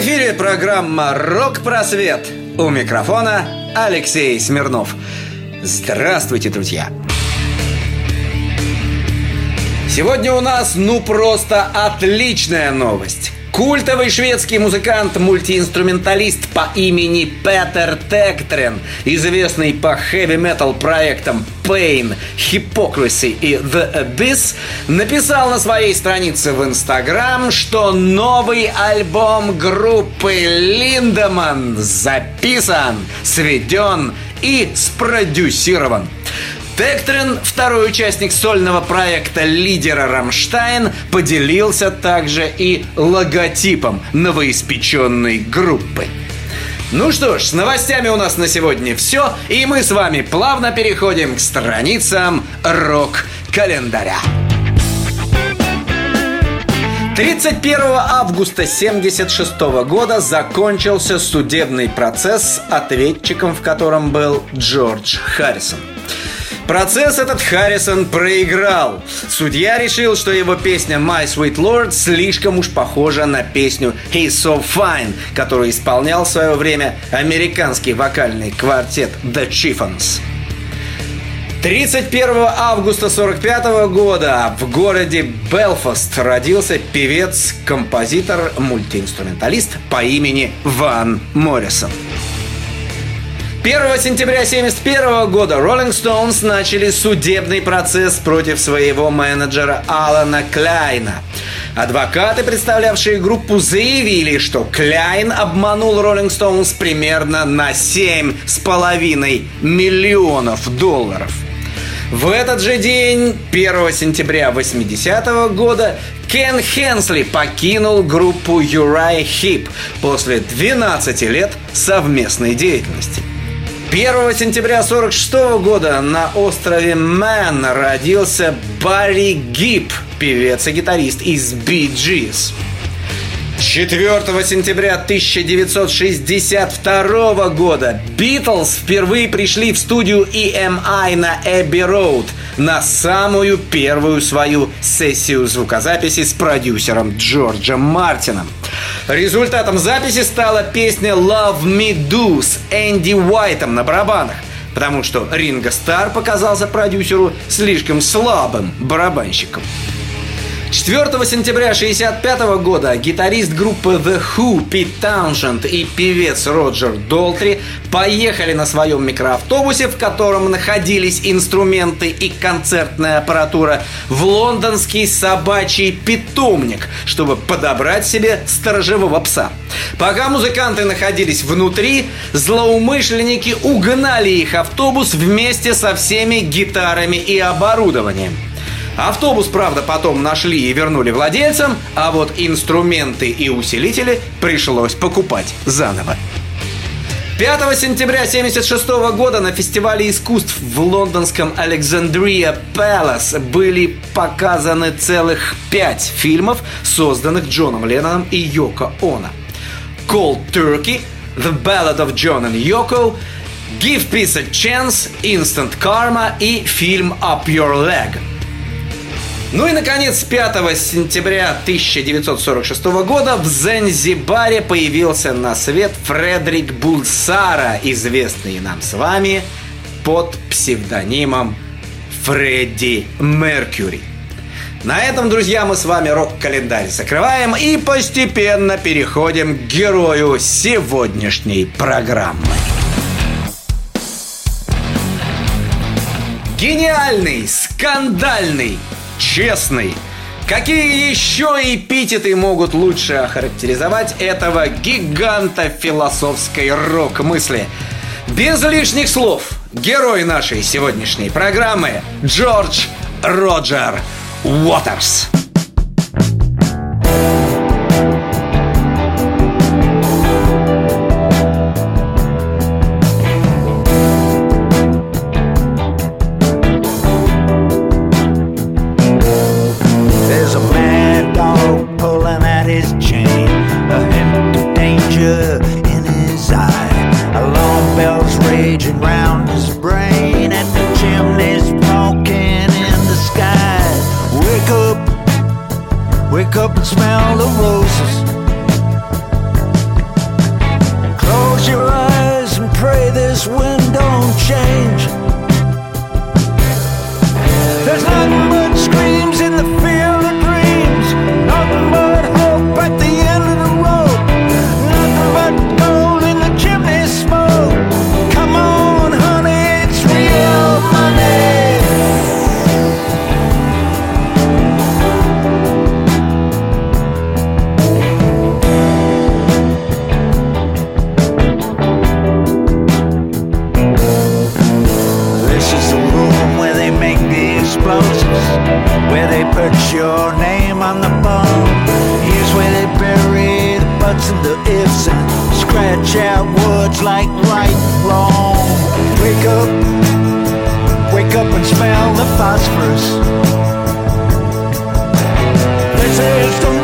эфире программа «Рок-просвет». У микрофона Алексей Смирнов. Здравствуйте, друзья! Сегодня у нас ну просто отличная новость. Культовый шведский музыкант-мультиинструменталист по имени Петер Тектрен, известный по хэви-метал проектам Pain, Hypocrisy и The Abyss, написал на своей странице в Инстаграм, что новый альбом группы Линдеман записан, сведен и спродюсирован. Тектрин, второй участник сольного проекта лидера «Рамштайн», поделился также и логотипом новоиспеченной группы. Ну что ж, с новостями у нас на сегодня все, и мы с вами плавно переходим к страницам рок-календаря. 31 августа 1976 года закончился судебный процесс, ответчиком в котором был Джордж Харрисон. Процесс этот Харрисон проиграл. Судья решил, что его песня My Sweet Lord слишком уж похожа на песню He's So Fine, которую исполнял в свое время американский вокальный квартет The Chiffons. 31 августа 1945 года в городе Белфаст родился певец, композитор, мультиинструменталист по имени Ван Моррисон. 1 сентября 1971 года Rolling Stones начали судебный процесс против своего менеджера Алана Кляйна. Адвокаты, представлявшие группу, заявили, что Кляйн обманул Rolling Stones примерно на 7,5 миллионов долларов. В этот же день, 1 сентября 80 -го года, Кен Хенсли покинул группу Uriah Heep после 12 лет совместной деятельности. 1 сентября 1946 года на острове Мэн родился Барри Гиб, певец и гитарист из Bee Gees. 4 сентября 1962 года Битлз впервые пришли в студию EMI на Эбби Роуд на самую первую свою сессию звукозаписи с продюсером Джорджем Мартином. Результатом записи стала песня Love Me Do с Энди Уайтом на барабанах потому что Ринго Стар показался продюсеру слишком слабым барабанщиком. 4 сентября 1965 года гитарист группы The Who Пит Тауншенд и певец Роджер Долтри поехали на своем микроавтобусе, в котором находились инструменты и концертная аппаратура, в лондонский собачий питомник, чтобы подобрать себе сторожевого пса. Пока музыканты находились внутри, злоумышленники угнали их автобус вместе со всеми гитарами и оборудованием. Автобус, правда, потом нашли и вернули владельцам, а вот инструменты и усилители пришлось покупать заново. 5 сентября 1976 года на фестивале искусств в лондонском Alexandria Palace были показаны целых пять фильмов, созданных Джоном Ленноном и Йоко Оно. Cold Turkey, The Ballad of John and Yoko, Give Peace a Chance, Instant Karma и фильм Up Your Leg – ну и, наконец, 5 сентября 1946 года в Занзибаре появился на свет Фредерик Булсара, известный нам с вами под псевдонимом Фредди Меркьюри. На этом, друзья, мы с вами рок-календарь закрываем и постепенно переходим к герою сегодняшней программы. Гениальный, скандальный, честный. Какие еще эпитеты могут лучше охарактеризовать этого гиганта философской рок-мысли? Без лишних слов, герой нашей сегодняшней программы Джордж Роджер Уотерс. wake up, wake up and smell the roses. Close your eyes and pray this wind don't change. There's nothing but screams. ands and the ifs and scratch out words like right, wrong. Wake up, wake up and smell the phosphorus. This is the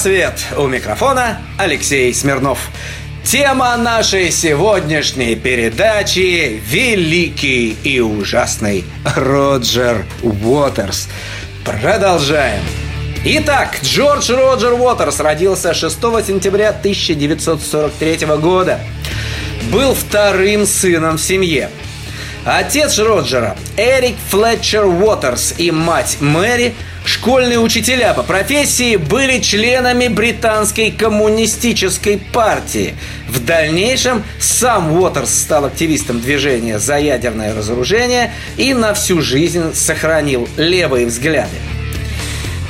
«Рок-просвет». У микрофона Алексей Смирнов. Тема нашей сегодняшней передачи – великий и ужасный Роджер Уотерс. Продолжаем. Итак, Джордж Роджер Уотерс родился 6 сентября 1943 года. Был вторым сыном в семье. Отец Роджера, Эрик Флетчер Уотерс и мать Мэри, школьные учителя по профессии, были членами британской коммунистической партии. В дальнейшем сам Уотерс стал активистом движения за ядерное разоружение и на всю жизнь сохранил левые взгляды.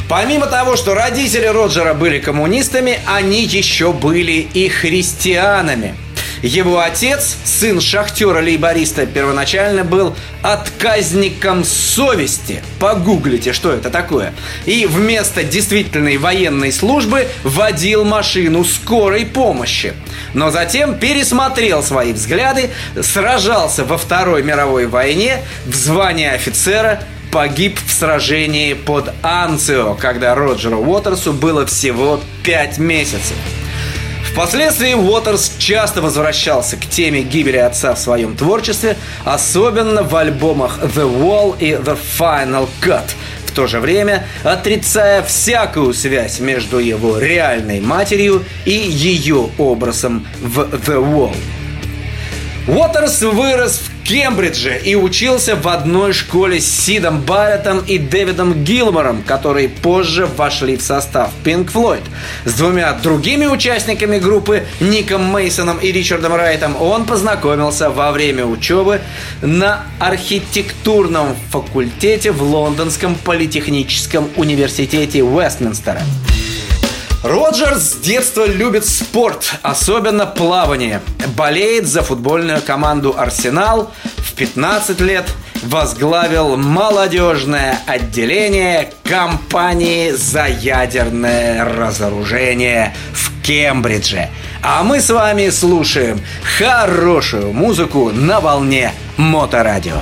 Помимо того, что родители Роджера были коммунистами, они еще были и христианами. Его отец, сын шахтера-лейбориста, первоначально был отказником совести. Погуглите, что это такое. И вместо действительной военной службы водил машину скорой помощи. Но затем пересмотрел свои взгляды, сражался во Второй мировой войне в звании офицера погиб в сражении под Анцио, когда Роджеру Уотерсу было всего 5 месяцев. Впоследствии Уотерс часто возвращался к теме гибели отца в своем творчестве, особенно в альбомах The Wall и The Final Cut, в то же время отрицая всякую связь между его реальной матерью и ее образом в The Wall. Уотерс вырос в Кембридже и учился в одной школе с Сидом Барреттом и Дэвидом Гилмором, которые позже вошли в состав Pink Floyd. С двумя другими участниками группы, Ником Мейсоном и Ричардом Райтом, он познакомился во время учебы на архитектурном факультете в Лондонском политехническом университете Вестминстера. Роджерс с детства любит спорт, особенно плавание. Болеет за футбольную команду «Арсенал». В 15 лет возглавил молодежное отделение компании за ядерное разоружение в Кембридже. А мы с вами слушаем хорошую музыку на волне Моторадио.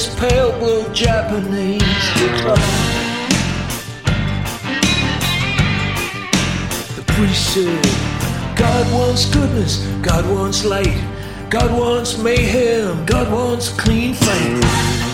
Fingered his pale blue Japanese guitar. The priest said, God wants goodness, God wants light, God wants mayhem, God wants clean fight.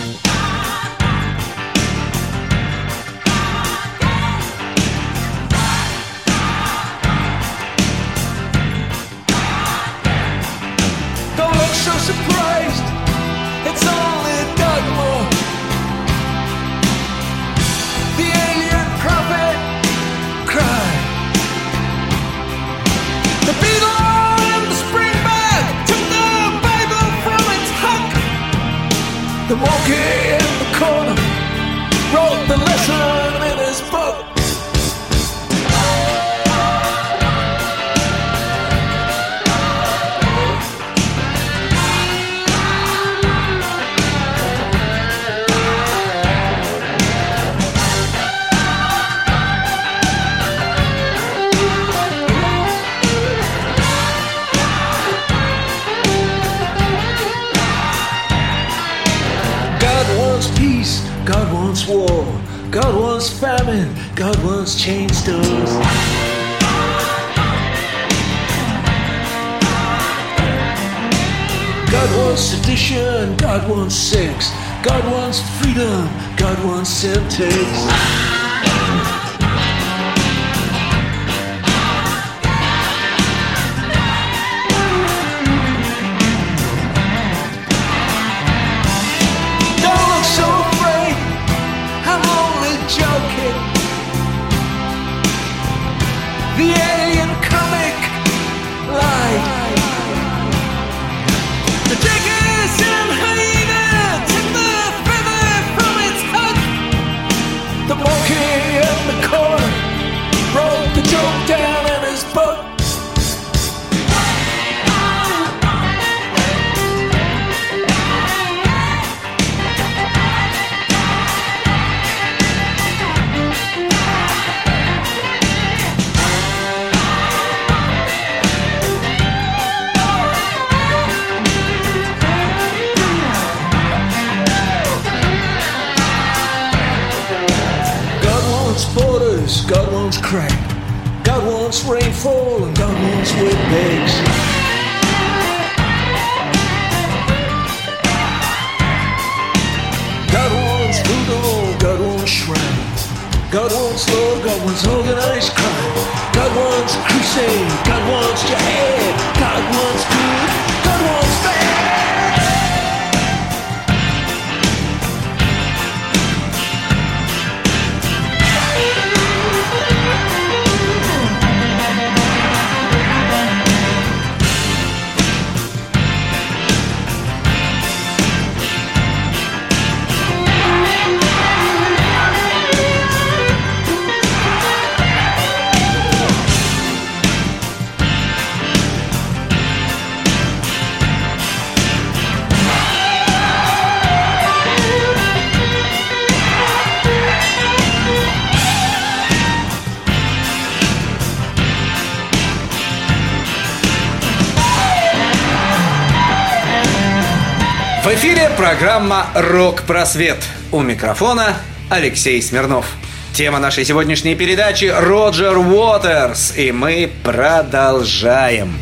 Программа «Рок-просвет». У микрофона Алексей Смирнов. Тема нашей сегодняшней передачи – Роджер Уотерс. И мы продолжаем.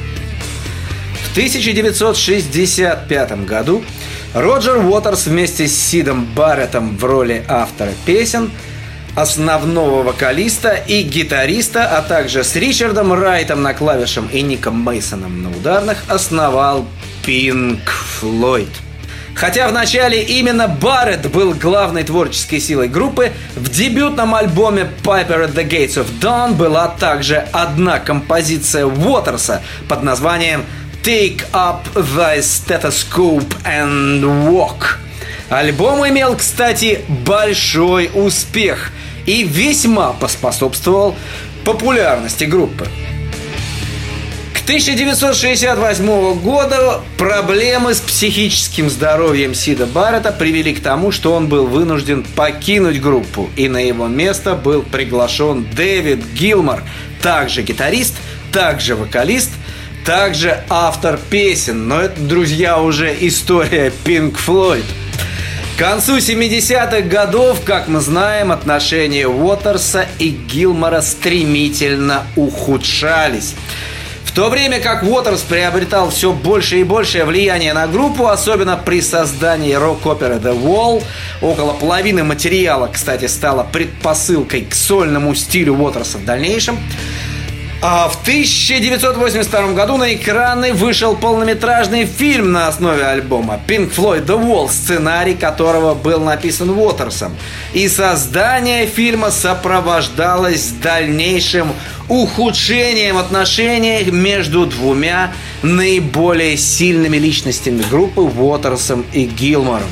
В 1965 году Роджер Уотерс вместе с Сидом Барреттом в роли автора песен, основного вокалиста и гитариста, а также с Ричардом Райтом на клавишах и Ником Мейсоном на ударных основал Pink Floyd. Хотя в начале именно Барретт был главной творческой силой группы, в дебютном альбоме Piper at the Gates of Dawn была также одна композиция Уотерса под названием Take Up Thy Stethoscope and Walk. Альбом имел, кстати, большой успех и весьма поспособствовал популярности группы. К 1968 году проблемы с психическим здоровьем Сида Баррета привели к тому, что он был вынужден покинуть группу, и на его место был приглашен Дэвид Гилмор, также гитарист, также вокалист, также автор песен. Но это, друзья, уже история Pink Floyd. К концу 70-х годов, как мы знаем, отношения Уотерса и Гилмора стремительно ухудшались. В то время как Уотерс приобретал все больше и большее влияние на группу, особенно при создании рок-оперы The Wall, около половины материала, кстати, стало предпосылкой к сольному стилю Уотерса в дальнейшем, а в 1982 году на экраны вышел полнометражный фильм на основе альбома Pink Floyd The Wall, сценарий которого был написан Уотерсом. И создание фильма сопровождалось дальнейшим ухудшением отношений между двумя наиболее сильными личностями группы Уотерсом и Гилмором.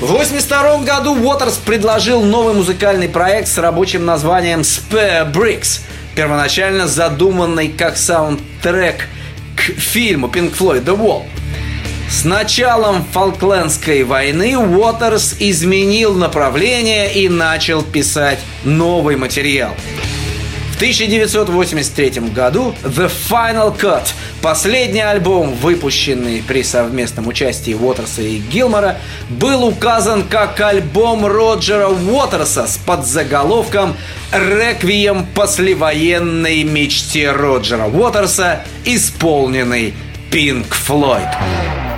В 1982 году Уотерс предложил новый музыкальный проект с рабочим названием Spare Bricks, первоначально задуманный как саундтрек к фильму Pink Floyd The Wall. С началом Фолклендской войны Уотерс изменил направление и начал писать новый материал. В 1983 году The Final Cut, последний альбом, выпущенный при совместном участии Уотерса и Гилмора, был указан как альбом Роджера Уотерса с подзаголовком «Реквием послевоенной мечте Роджера Уотерса, исполненный Pink Floyd».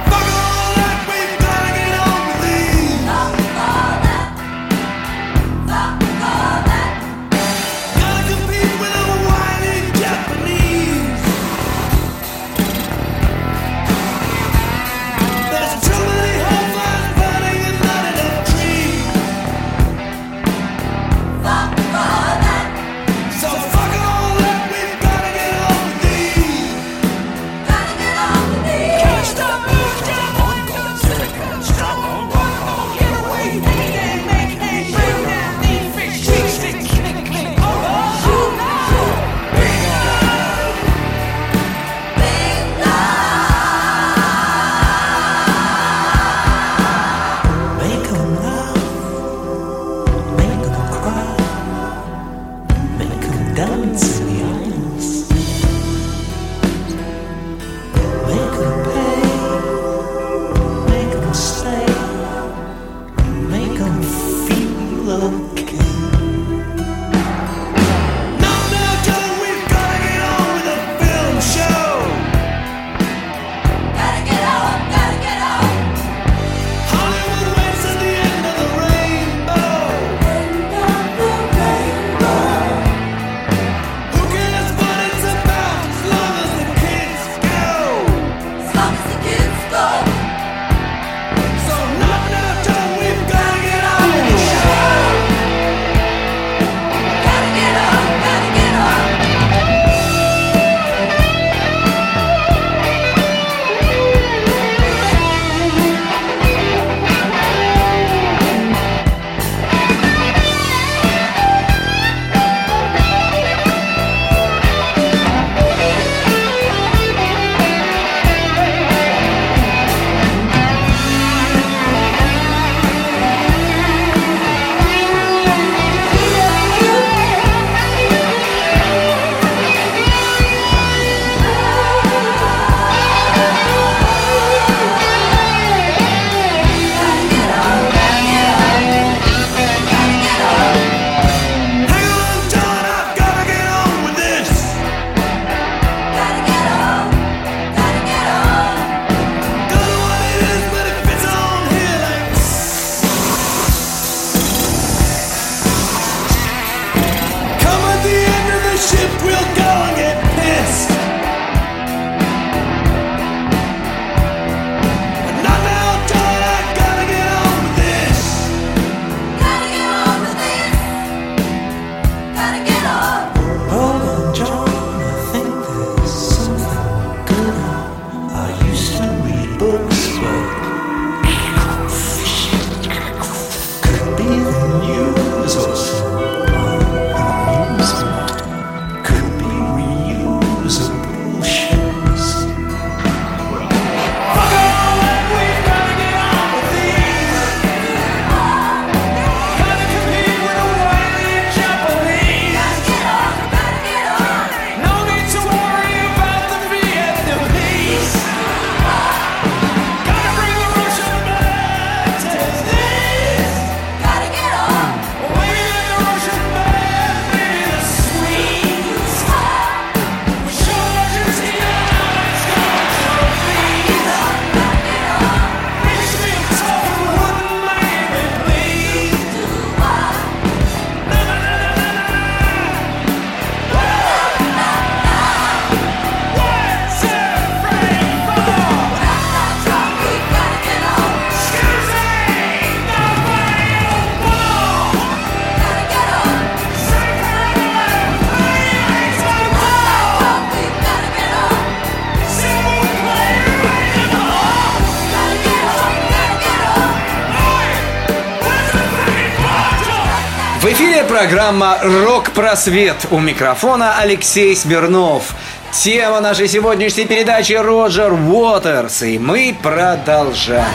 Программа «Рок-просвет». У микрофона Алексей Смирнов. Тема нашей сегодняшней передачи Роджер Уотерс. И мы продолжаем.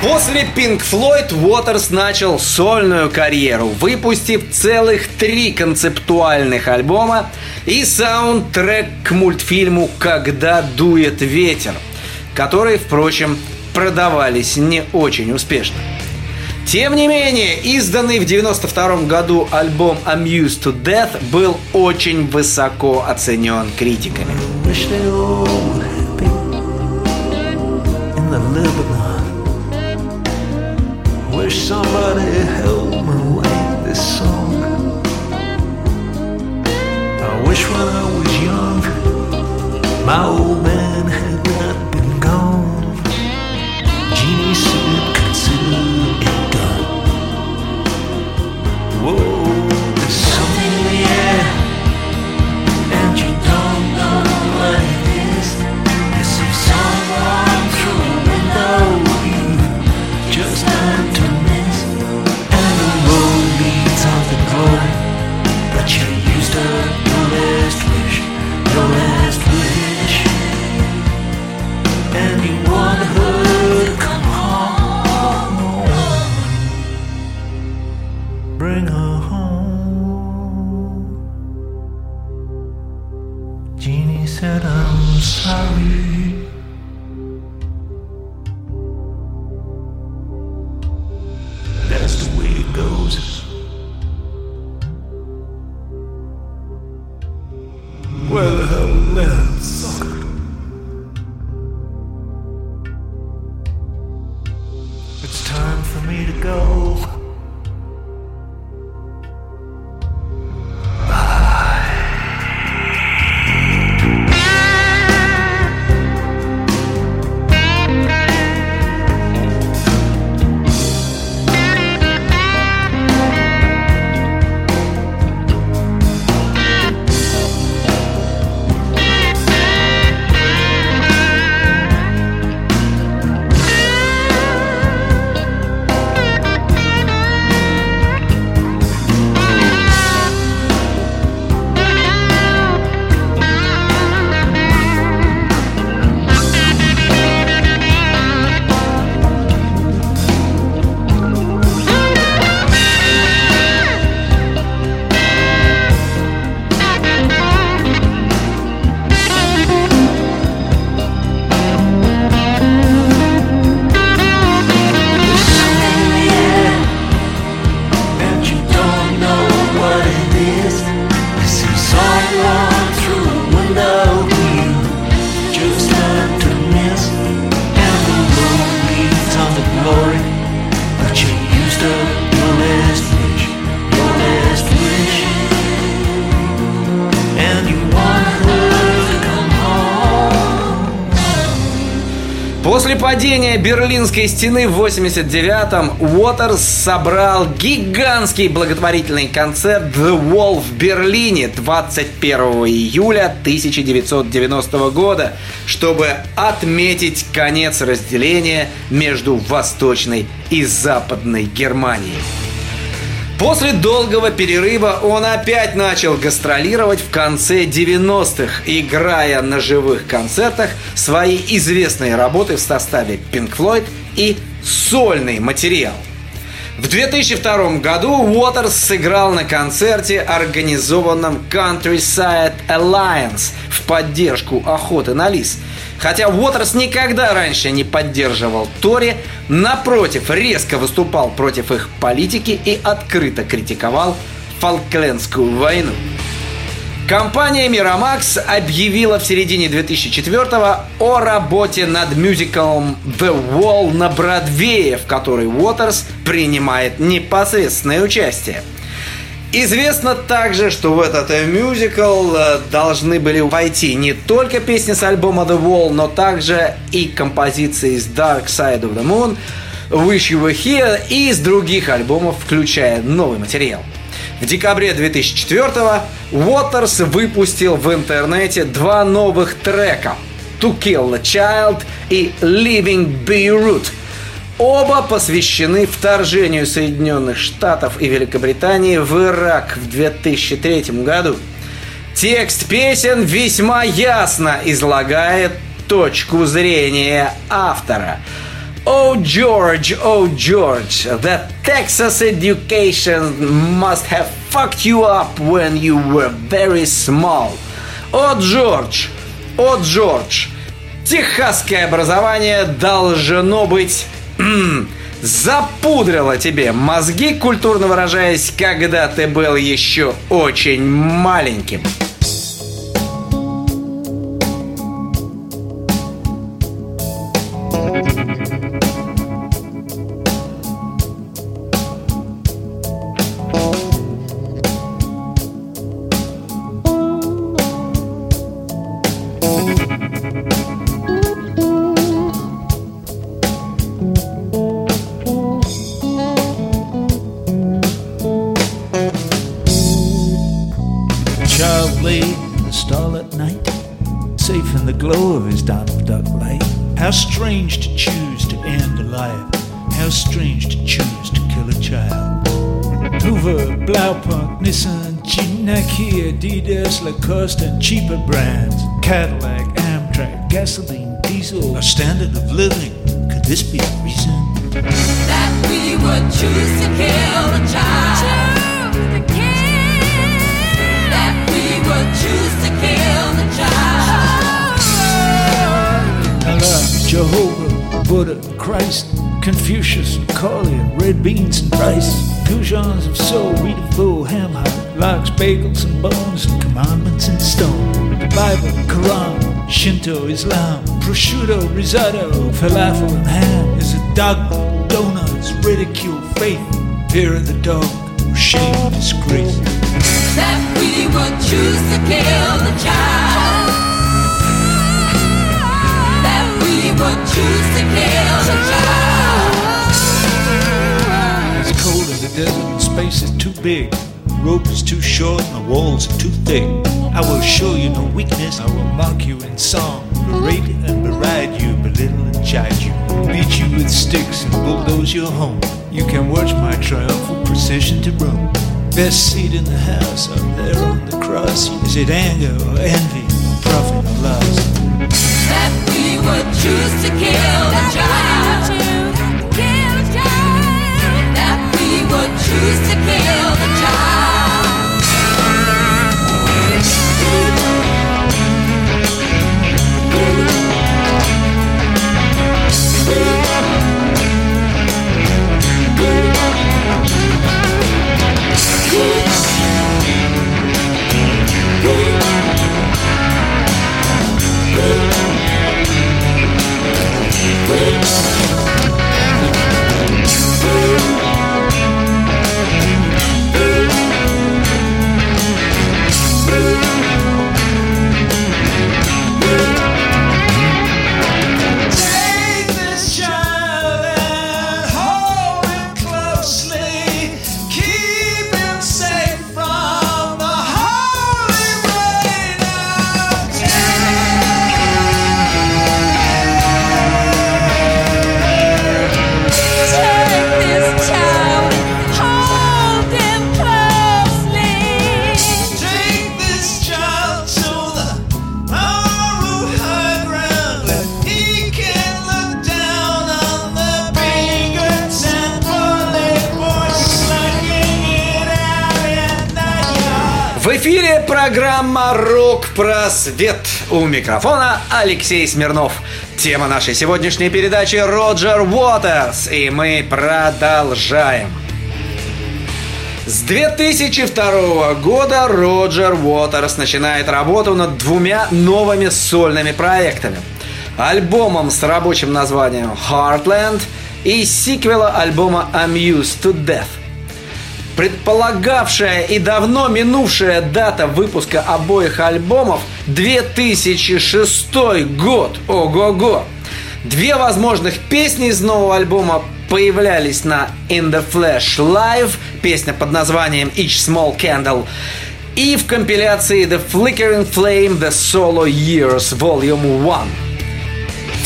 После Pink Floyd Уотерс начал сольную карьеру, выпустив целых три концептуальных альбома и саундтрек к мультфильму «Когда дует ветер», которые, впрочем, продавались не очень успешно. Тем не менее, изданный в 92 году альбом Amused to Death был очень высоко оценен критиками. My old падения Берлинской стены в 89-м Уотерс собрал гигантский благотворительный концерт The Wall в Берлине 21 июля 1990 года, чтобы отметить конец разделения между Восточной и Западной Германией. После долгого перерыва он опять начал гастролировать в конце 90-х, играя на живых концертах свои известные работы в составе Pink Floyd и сольный материал. В 2002 году Уотерс сыграл на концерте, организованном Countryside Alliance в поддержку охоты на лис. Хотя Уотерс никогда раньше не поддерживал Тори, напротив, резко выступал против их политики и открыто критиковал Фолклендскую войну. Компания Miramax объявила в середине 2004 о работе над мюзиклом The Wall на Бродвее, в которой Уотерс принимает непосредственное участие. Известно также, что в этот э, мюзикл э, должны были войти не только песни с альбома The Wall, но также и композиции из Dark Side of the Moon, Wish You Were Here и из других альбомов, включая новый материал. В декабре 2004 Уотерс выпустил в интернете два новых трека To Kill a Child и Living Beirut. Оба посвящены вторжению Соединенных Штатов и Великобритании в Ирак в 2003 году. Текст песен весьма ясно излагает точку зрения автора. Oh George, oh George, the Texas education must have fucked you up when you were very small. О Джордж, о Джордж, техасское образование должно быть запудрило тебе мозги, культурно выражаясь, когда ты был еще очень маленьким. Choose to kill a child. Choose to kill. That we would choose to kill the child. Allah, Jehovah, Buddha, Christ, Confucius, Macaulay, red beans and rice. Goujons of soul, wheat of full, ham hock, lox, bagels and bones, and commandments in stone. The Bible, Quran, Shinto, Islam, prosciutto, risotto, falafel and ham is a dogma. Donuts, ridicule, faith, fear of the dog, shame, disgrace. That we would choose to kill the child. That we would choose to kill the child. It's cold in the desert and space is too big rope is too short and the walls are too thick. I will show you no weakness, I will mock you in song, berate and beride you, belittle and chide you, beat you with sticks and bulldoze your home. You can watch my triumphal procession to Rome. Best seat in the house, up there on the cross. Is it anger or envy, or profit or loss? That we would choose to kill the child. That we would choose to kill Программа «Рок-просвет». У микрофона Алексей Смирнов. Тема нашей сегодняшней передачи Роджер Уотерс. И мы продолжаем. С 2002 года Роджер Уотерс начинает работу над двумя новыми сольными проектами. Альбомом с рабочим названием Heartland и сиквела альбома Amused to Death. Предполагавшая и давно минувшая дата выпуска обоих альбомов 2006 год. Ого-го! Две возможных песни из нового альбома появлялись на In the Flash Live, песня под названием Each Small Candle, и в компиляции The Flickering Flame The Solo Years Volume 1.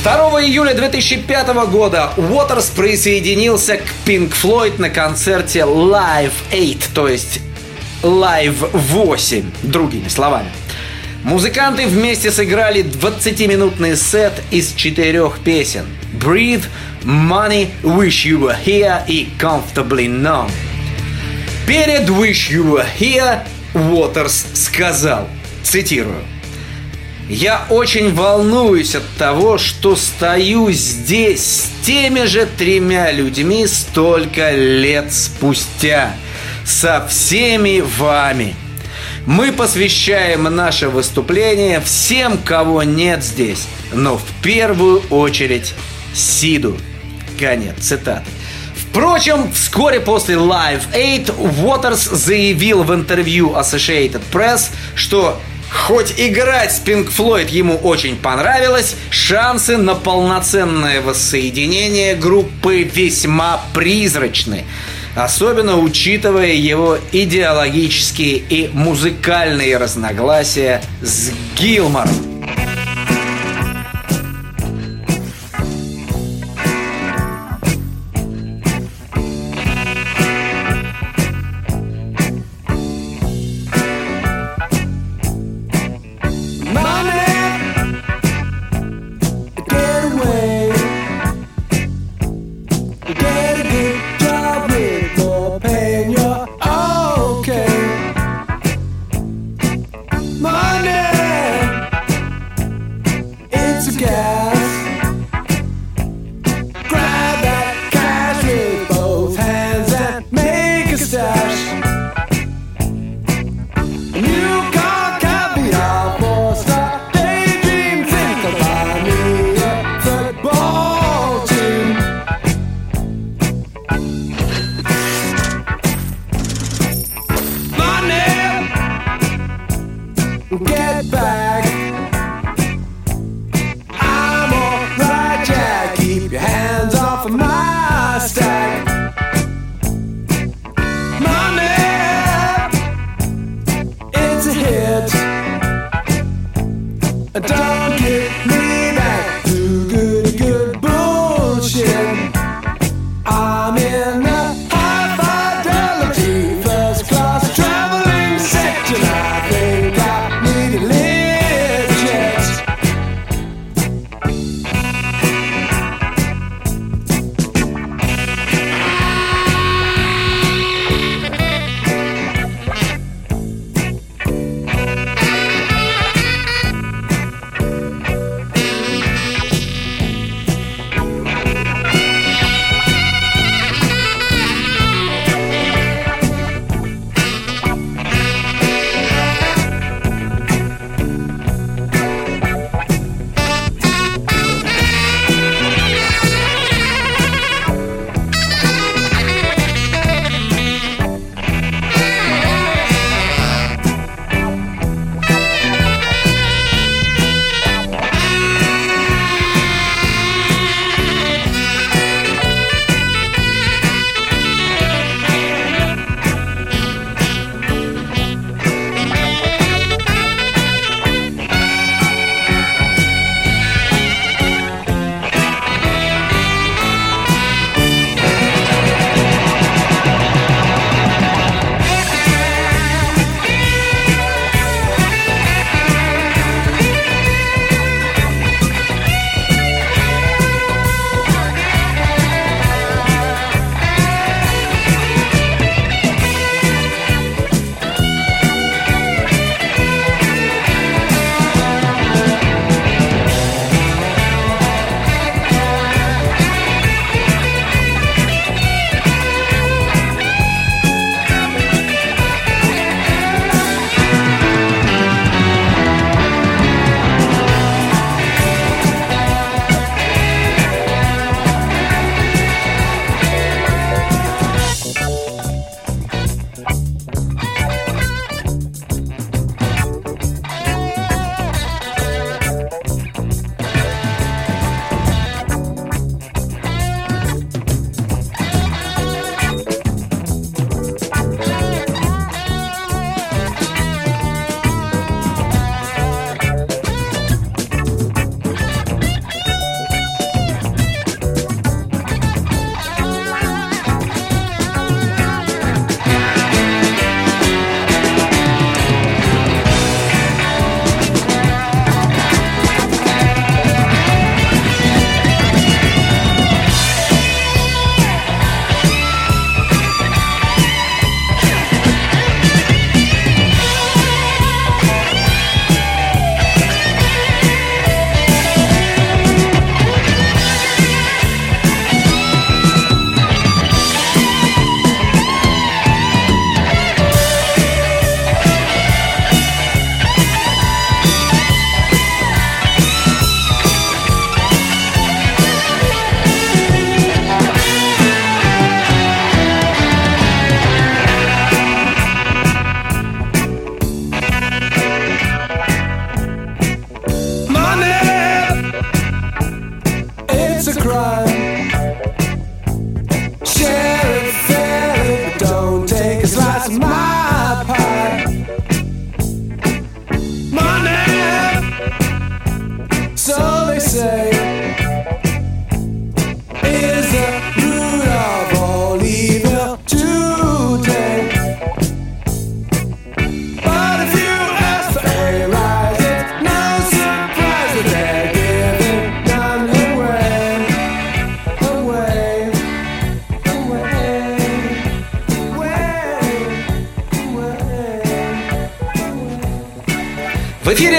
2 июля 2005 года Уотерс присоединился к Pink Floyd на концерте Live 8, то есть Live 8, другими словами. Музыканты вместе сыграли 20-минутный сет из четырех песен Breathe, Money, Wish You Were Here и Comfortably Numb. Перед Wish You Were Here Уотерс сказал, цитирую, я очень волнуюсь от того, что стою здесь с теми же тремя людьми столько лет спустя. Со всеми вами. Мы посвящаем наше выступление всем, кого нет здесь, но в первую очередь Сиду. Конец цитаты. Впрочем, вскоре после Live 8 Уотерс заявил в интервью Associated Press, что Хоть играть с Pink Floyd ему очень понравилось, шансы на полноценное воссоединение группы весьма призрачны. Особенно учитывая его идеологические и музыкальные разногласия с Гилмором.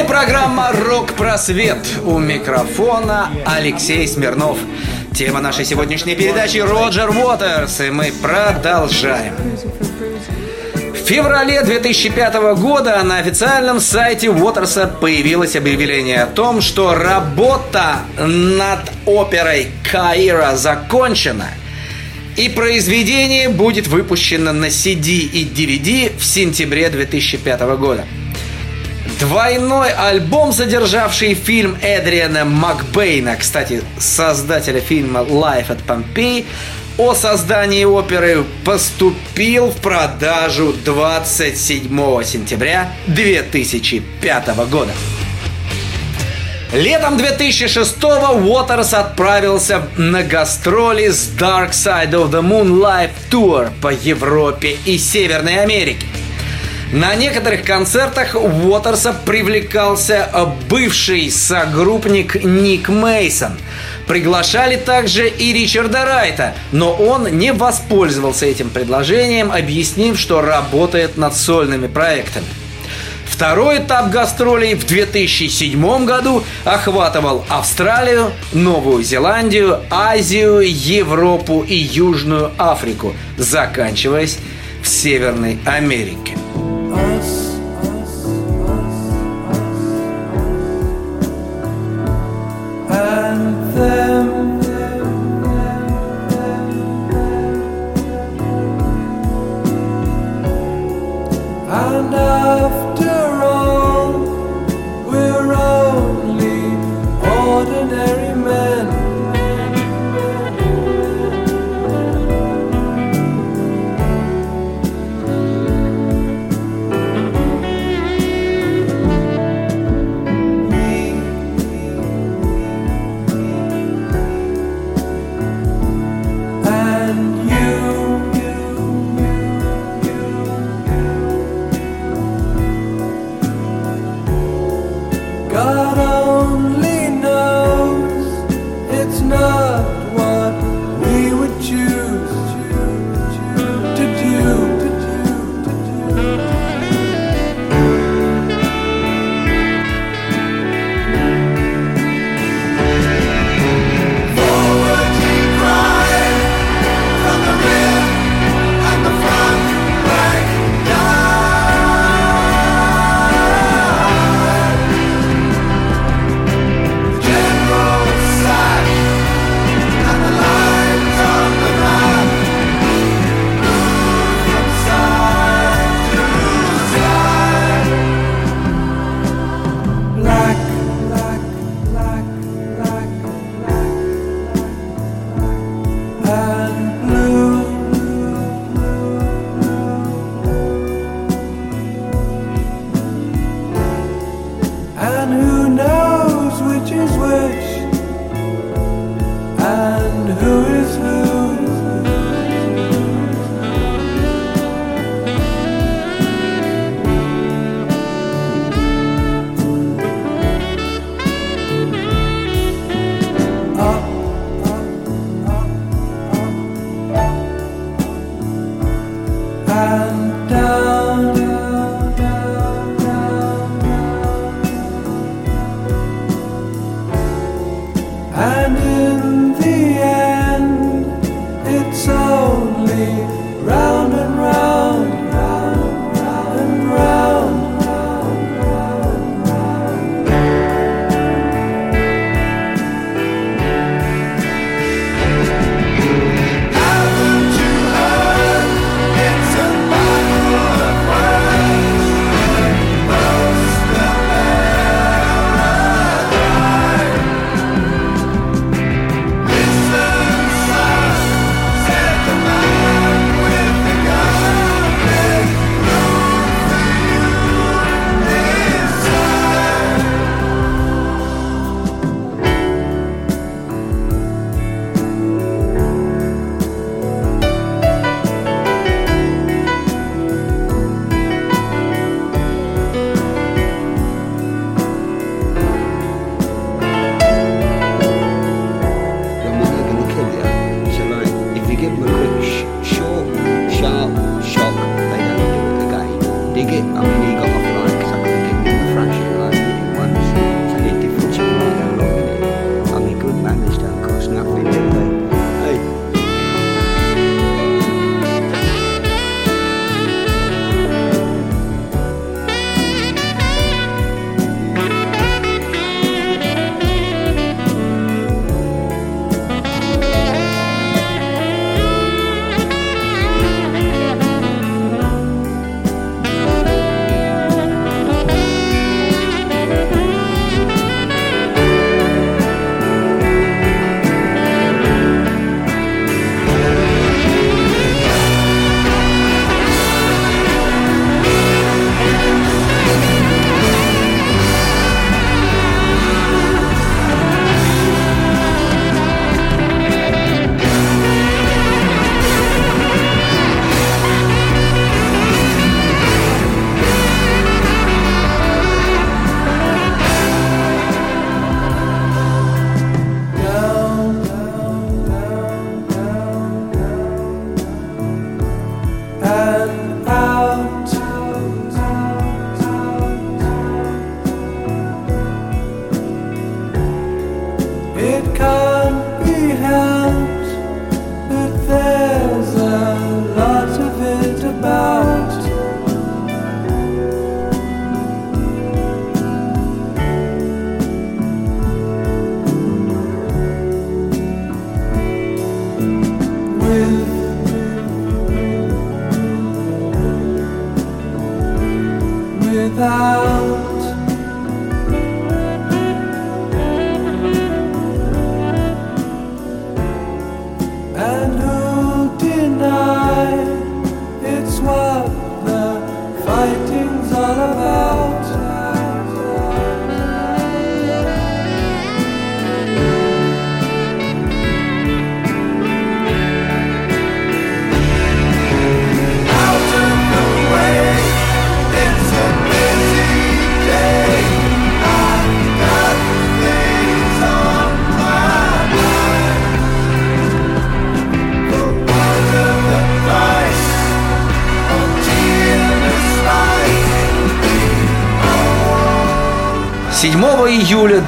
Программа «Рок-просвет». У микрофона Алексей Смирнов. Тема нашей сегодняшней передачи Роджер Уотерс, и мы продолжаем. В феврале 2005 года на официальном сайте Уотерса появилось объявление о том, что работа над оперой Каира закончена, и произведение будет выпущено на CD и DVD в сентябре 2005 года. Двойной альбом, содержавший фильм Эдриана Макбейна, кстати, создателя фильма «Life at Pompeii», о создании оперы поступил в продажу 27 сентября 2005 года. Летом 2006 Уотерс отправился на гастроли с Dark Side of the Moon Live Tour по Европе и Северной Америке. На некоторых концертах Уотерса привлекался бывший согруппник Ник Мейсон. Приглашали также и Ричарда Райта, но он не воспользовался этим предложением, объяснив, что работает над сольными проектами. Второй этап гастролей в 2007 году охватывал Австралию, Новую Зеландию, Азию, Европу и Южную Африку, заканчиваясь в Северной Америке.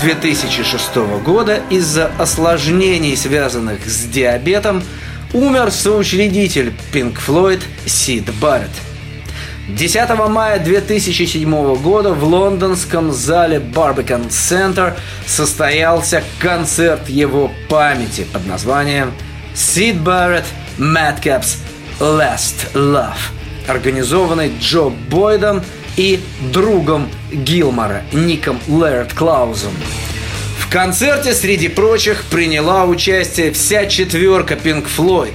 2006 года из-за осложнений, связанных с диабетом, умер соучредитель Pink Floyd Сид Барретт. 10 мая 2007 года в лондонском зале Barbican Center состоялся концерт его памяти под названием «Сид Барретт Madcap's Last Love», организованный Джо Бойдом и другом Гилмора Ником Лэрд Клаузом. В концерте, среди прочих, приняла участие вся четверка Pink Floyd,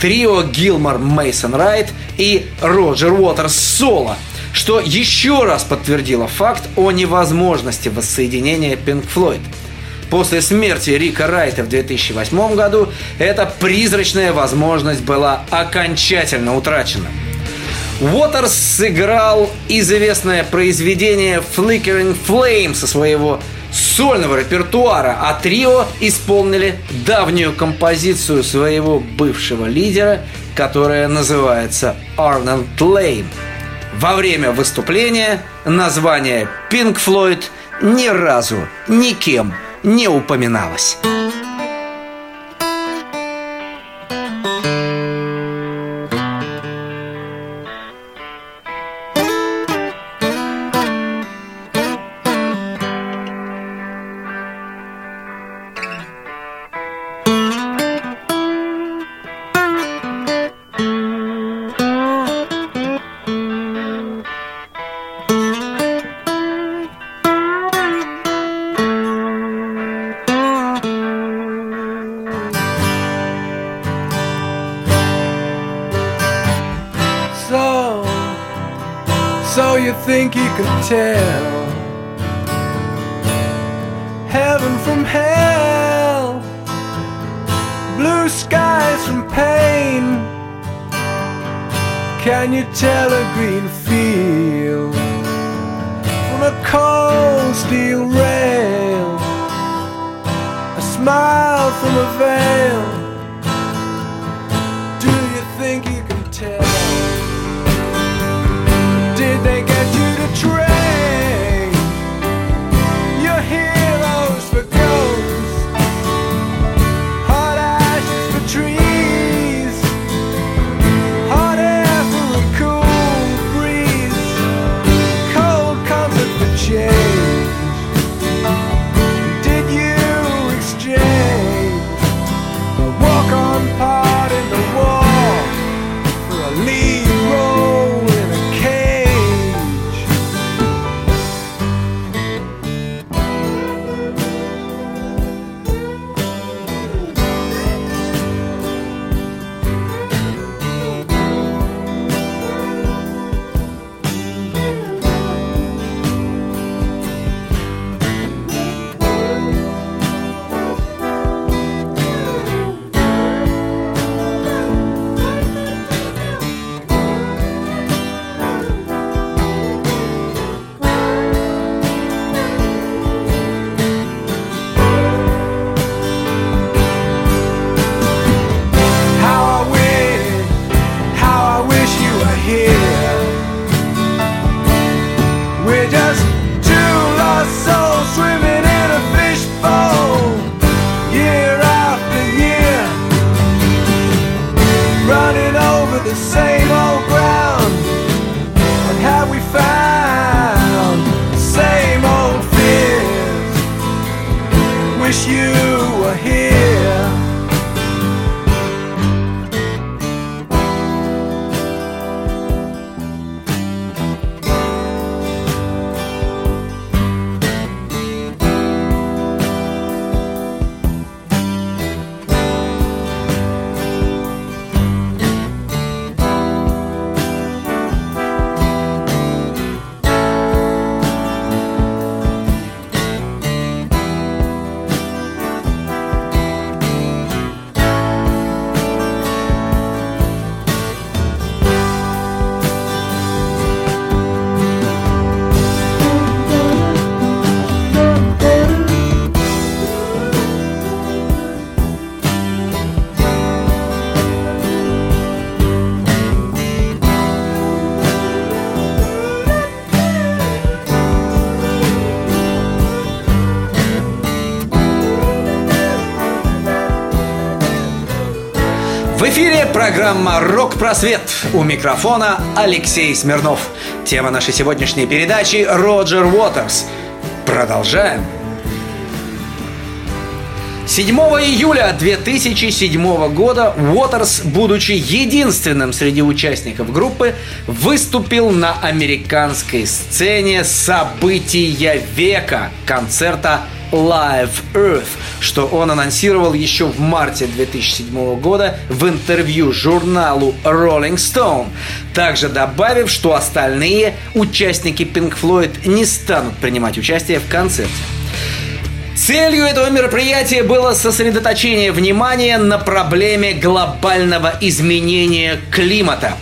трио Гилмор Мейсон Райт и Роджер Уотерс соло, что еще раз подтвердило факт о невозможности воссоединения Pink Floyd. После смерти Рика Райта в 2008 году эта призрачная возможность была окончательно утрачена. Уотерс сыграл известное произведение Flickering Flame со своего сольного репертуара, а трио исполнили давнюю композицию своего бывшего лидера, которая называется Arnold Lane. Во время выступления название Pink Floyd ни разу никем не упоминалось. Программа «Рок-просвет». У микрофона Алексей Смирнов. Тема нашей сегодняшней передачи – Роджер Уотерс. Продолжаем. 7 июля 2007 года Уотерс, будучи единственным среди участников группы, выступил на американской сцене события века концерта Live Earth, что он анонсировал еще в марте 2007 года в интервью журналу Rolling Stone, также добавив, что остальные участники Pink Floyd не станут принимать участие в концерте. Целью этого мероприятия было сосредоточение внимания на проблеме глобального изменения климата.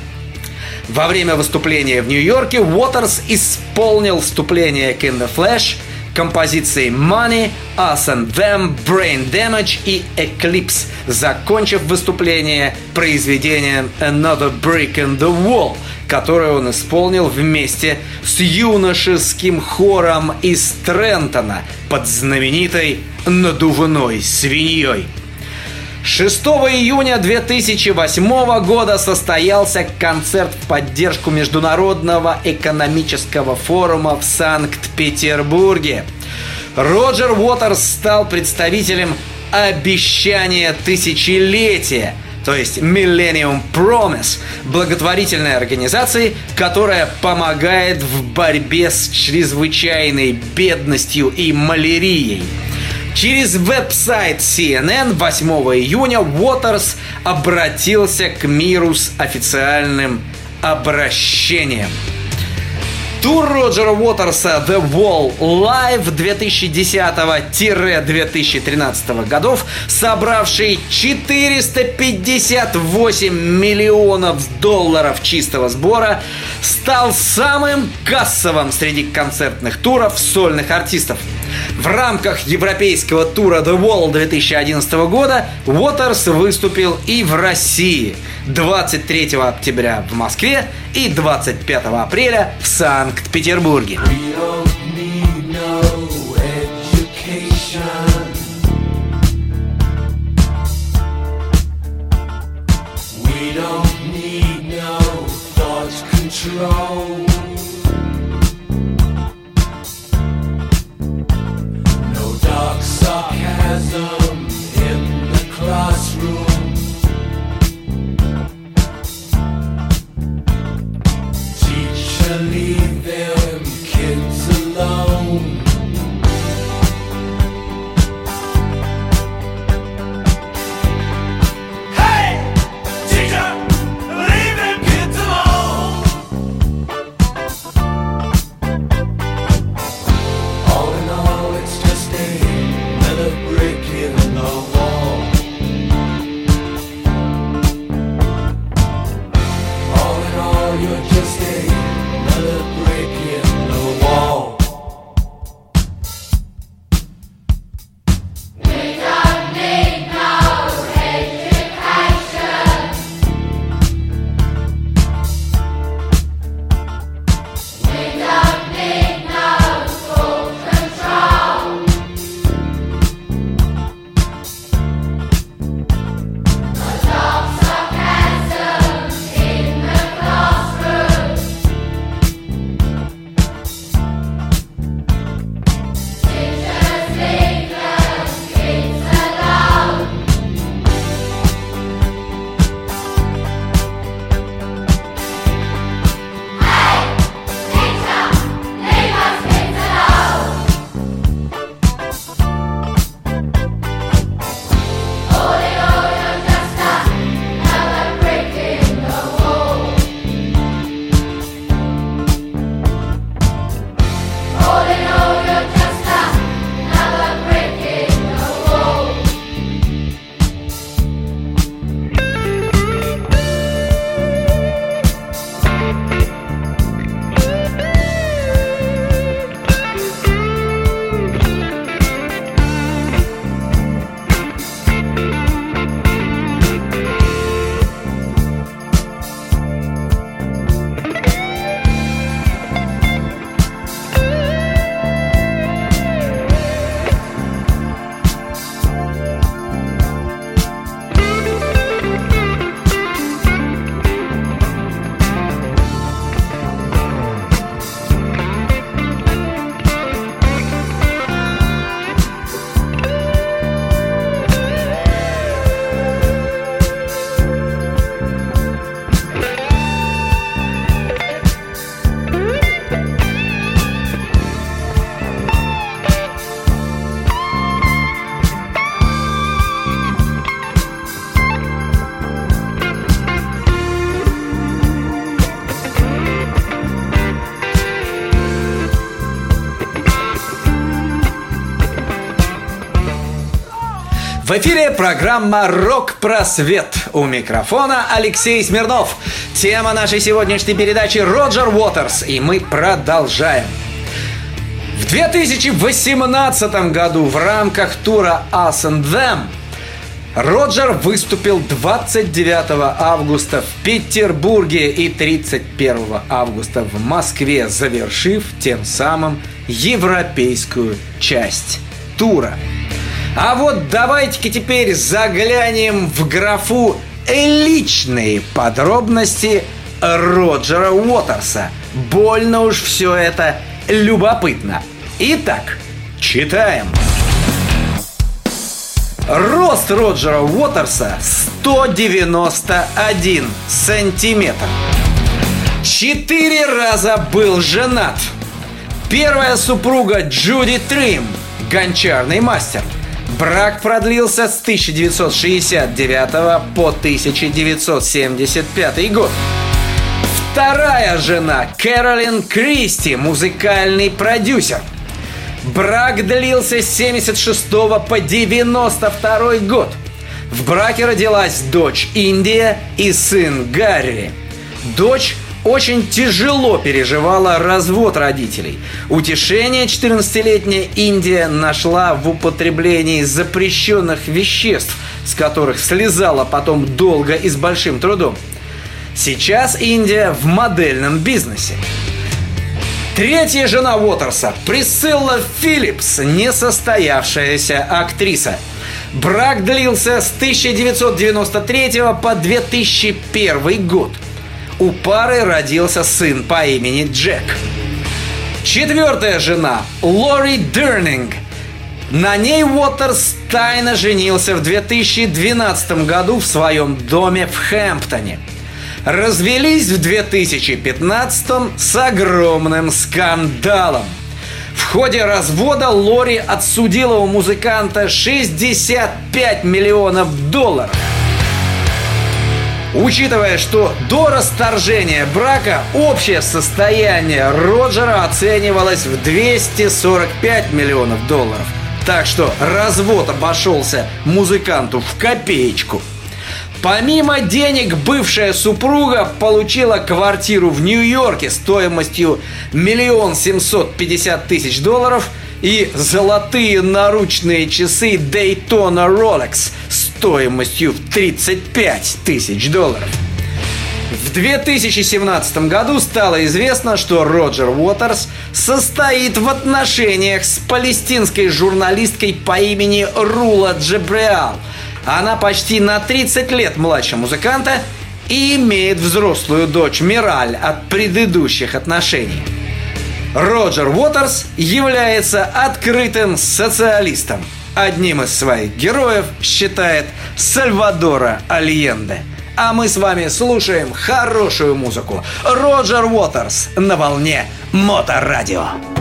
Во время выступления в Нью-Йорке Уотерс исполнил вступление к In the Flash – композиции Money, Us and Them, Brain Damage и Eclipse, закончив выступление произведением Another Brick in the Wall, которое он исполнил вместе с юношеским хором из Трентона под знаменитой надувной свиньей. 6 июня 2008 года состоялся концерт в поддержку Международного экономического форума в Санкт-Петербурге. Роджер Уотерс стал представителем обещания тысячелетия, то есть Millennium Promise, благотворительной организации, которая помогает в борьбе с чрезвычайной бедностью и малярией. Через веб-сайт CNN 8 июня Уотерс обратился к миру с официальным обращением. Тур Роджера Уотерса The Wall Live 2010-2013 годов, собравший 458 миллионов долларов чистого сбора, стал самым кассовым среди концертных туров сольных артистов. В рамках европейского тура The Wall 2011 года Уотерс выступил и в России 23 октября в Москве и 25 апреля в Санкт-Петербурге. We don't need no thought control. В эфире программа «Рок-просвет». У микрофона Алексей Смирнов. Тема нашей сегодняшней передачи «Роджер Уотерс». И мы продолжаем. В 2018 году в рамках тура Us and Them Роджер выступил 29 августа в Петербурге и 31 августа в Москве, завершив тем самым европейскую часть тура. А вот давайте-ка теперь заглянем в графу личные подробности Роджера Уотерса. Больно уж все это любопытно. Итак, читаем. Рост Роджера Уотерса 191 сантиметр. Четыре раза был женат. Первая супруга Джуди Трим, гончарный мастер. Брак продлился с 1969 по 1975 год. Вторая жена Кэролин Кристи, музыкальный продюсер. Брак длился с 76 по 92 год. В браке родилась дочь Индия и сын Гарри. Дочь очень тяжело переживала развод родителей. Утешение 14-летняя Индия нашла в употреблении запрещенных веществ, с которых слезала потом долго и с большим трудом. Сейчас Индия в модельном бизнесе. Третья жена Уотерса – Присцилла Филлипс, несостоявшаяся актриса. Брак длился с 1993 по 2001 год. У пары родился сын по имени Джек. Четвертая жена – Лори Дернинг. На ней Уотерс тайно женился в 2012 году в своем доме в Хэмптоне – развелись в 2015 с огромным скандалом. В ходе развода Лори отсудила у музыканта 65 миллионов долларов. Учитывая, что до расторжения брака общее состояние Роджера оценивалось в 245 миллионов долларов. Так что развод обошелся музыканту в копеечку – Помимо денег, бывшая супруга получила квартиру в Нью-Йорке стоимостью миллион семьсот пятьдесят тысяч долларов и золотые наручные часы Daytona Rolex стоимостью в 35 тысяч долларов. В 2017 году стало известно, что Роджер Уотерс состоит в отношениях с палестинской журналисткой по имени Рула Джебреал – она почти на 30 лет младше музыканта и имеет взрослую дочь Мираль от предыдущих отношений. Роджер Уотерс является открытым социалистом. Одним из своих героев считает Сальвадора Альенде. А мы с вами слушаем хорошую музыку. Роджер Уотерс на волне Моторадио. Taking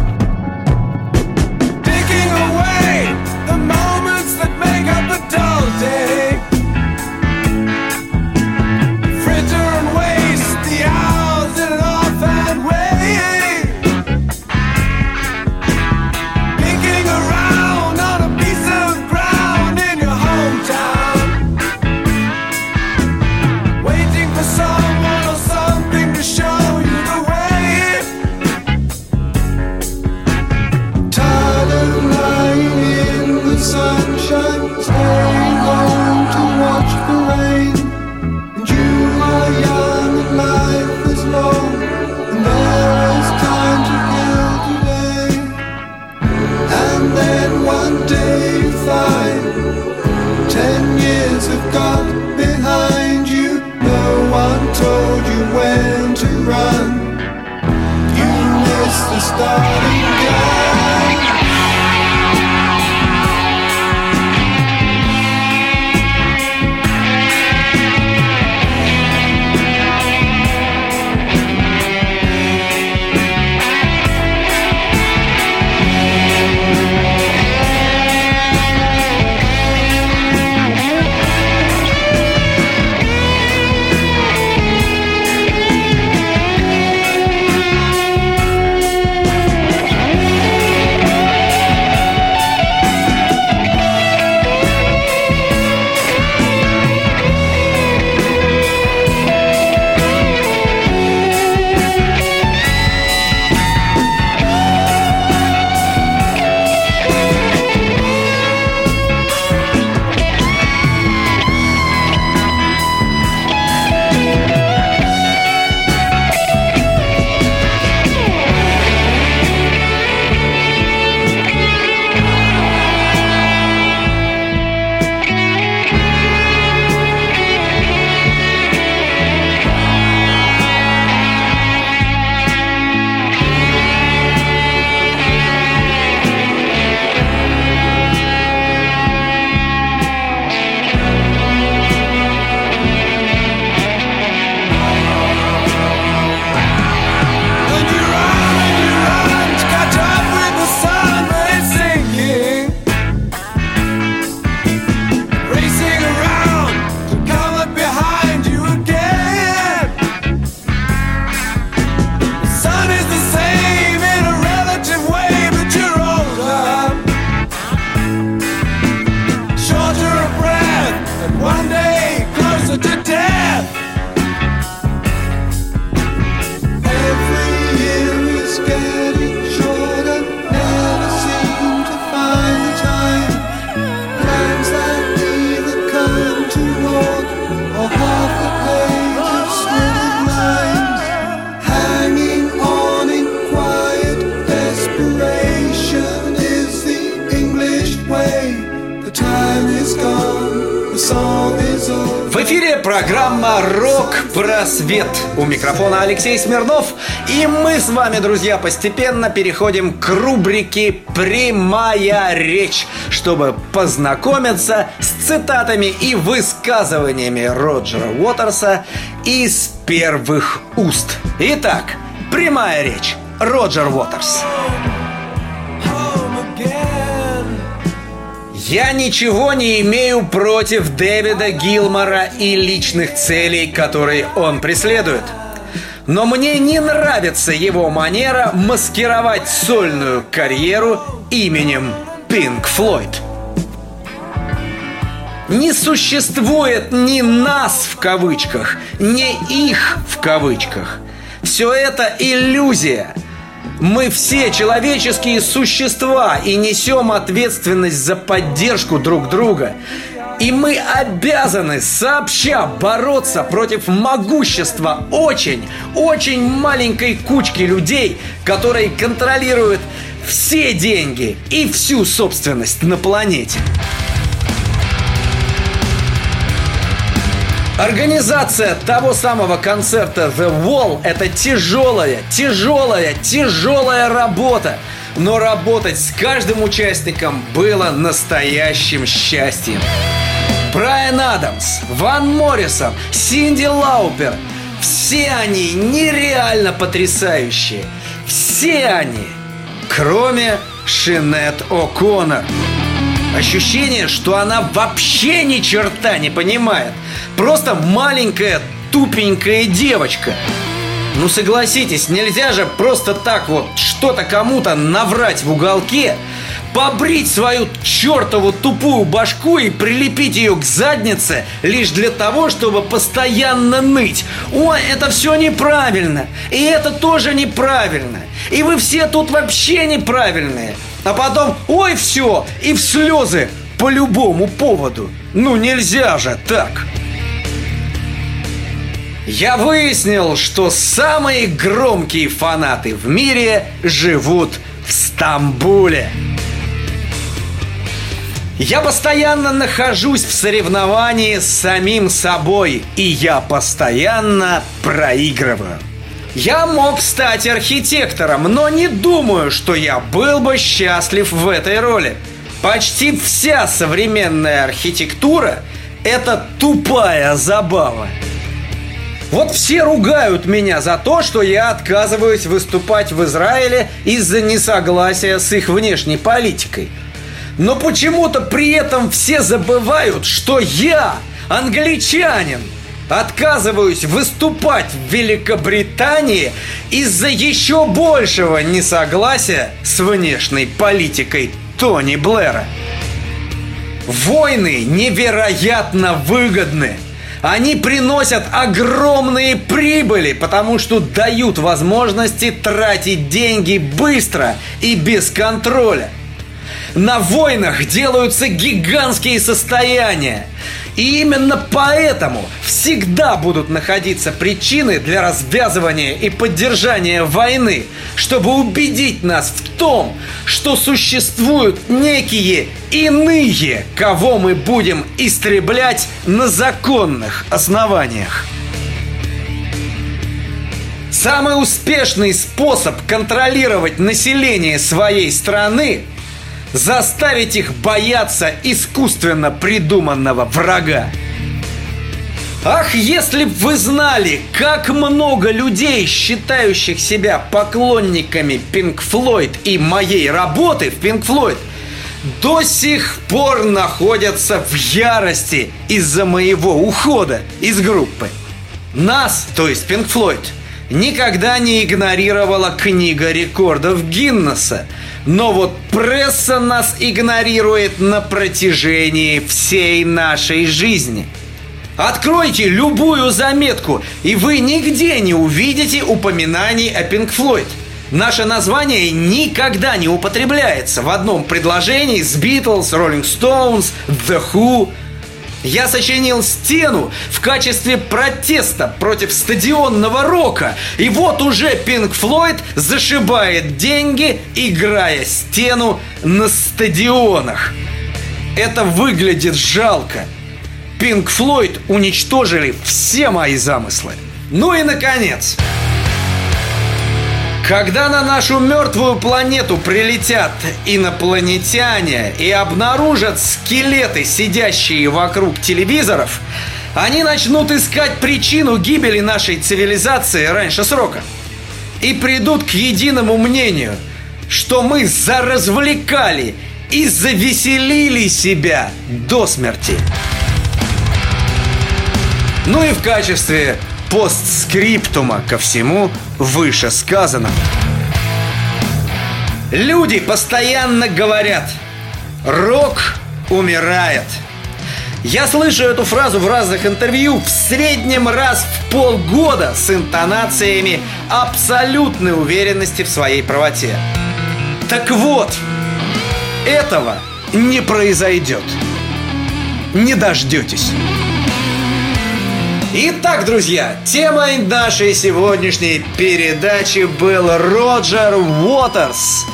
микрофона Алексей Смирнов. И мы с вами, друзья, постепенно переходим к рубрике «Прямая речь», чтобы познакомиться с цитатами и высказываниями Роджера Уотерса из первых уст. Итак, прямая речь. Роджер Уотерс. Я ничего не имею против Дэвида Гилмора и личных целей, которые он преследует. Но мне не нравится его манера маскировать сольную карьеру именем Пинк Флойд. Не существует ни нас в кавычках, ни их в кавычках. Все это иллюзия – мы все человеческие существа и несем ответственность за поддержку друг друга. И мы обязаны сообща бороться против могущества очень, очень маленькой кучки людей, которые контролируют все деньги и всю собственность на планете. Организация того самого концерта The Wall – это тяжелая, тяжелая, тяжелая работа. Но работать с каждым участником было настоящим счастьем. Брайан Адамс, Ван Моррисон, Синди Лаупер – все они нереально потрясающие. Все они, кроме Шинет О'Коннор. Ощущение, что она вообще ни черта не понимает. Просто маленькая тупенькая девочка. Ну согласитесь, нельзя же просто так вот что-то кому-то наврать в уголке, побрить свою чертову тупую башку и прилепить ее к заднице лишь для того, чтобы постоянно ныть. Ой, это все неправильно, и это тоже неправильно, и вы все тут вообще неправильные. А потом, ой, все, и в слезы по любому поводу. Ну нельзя же так. Я выяснил, что самые громкие фанаты в мире живут в Стамбуле. Я постоянно нахожусь в соревновании с самим собой, и я постоянно проигрываю. Я мог стать архитектором, но не думаю, что я был бы счастлив в этой роли. Почти вся современная архитектура – это тупая забава. Вот все ругают меня за то, что я отказываюсь выступать в Израиле из-за несогласия с их внешней политикой. Но почему-то при этом все забывают, что я англичанин – отказываюсь выступать в Великобритании из-за еще большего несогласия с внешней политикой Тони Блэра. Войны невероятно выгодны. Они приносят огромные прибыли, потому что дают возможности тратить деньги быстро и без контроля. На войнах делаются гигантские состояния. И именно поэтому всегда будут находиться причины для развязывания и поддержания войны, чтобы убедить нас в том, что существуют некие иные, кого мы будем истреблять на законных основаниях. Самый успешный способ контролировать население своей страны заставить их бояться искусственно придуманного врага. Ах, если б вы знали, как много людей, считающих себя поклонниками Пинк Флойд и моей работы в Пинк Флойд, до сих пор находятся в ярости из-за моего ухода из группы. Нас, то есть Пинк Флойд, никогда не игнорировала книга рекордов Гиннесса – но вот пресса нас игнорирует на протяжении всей нашей жизни. Откройте любую заметку, и вы нигде не увидите упоминаний о Pink Floyd. Наше название никогда не употребляется в одном предложении с Beatles, Rolling Stones, The Who – я сочинил стену в качестве протеста против стадионного рока. И вот уже Пинк Флойд зашибает деньги, играя стену на стадионах. Это выглядит жалко. Пинк Флойд уничтожили все мои замыслы. Ну и наконец, когда на нашу мертвую планету прилетят инопланетяне и обнаружат скелеты, сидящие вокруг телевизоров, они начнут искать причину гибели нашей цивилизации раньше срока. И придут к единому мнению, что мы заразвлекали и завеселили себя до смерти. Ну и в качестве постскриптума ко всему вышесказанному. Люди постоянно говорят «Рок умирает». Я слышу эту фразу в разных интервью в среднем раз в полгода с интонациями абсолютной уверенности в своей правоте. Так вот, этого не произойдет. Не дождетесь. Итак, друзья, темой нашей сегодняшней передачи был Роджер Уотерс.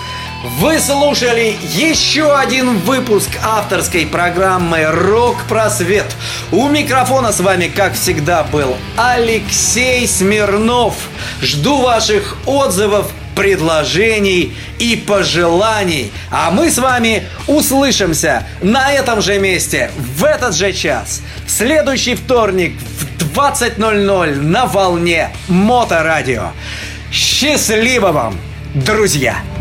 Вы слушали еще один выпуск авторской программы «Рок-просвет». У микрофона с вами, как всегда, был Алексей Смирнов. Жду ваших отзывов, предложений и пожеланий. А мы с вами услышимся на этом же месте, в этот же час, в следующий вторник в 20.00 на волне Моторадио. Счастливо вам, друзья!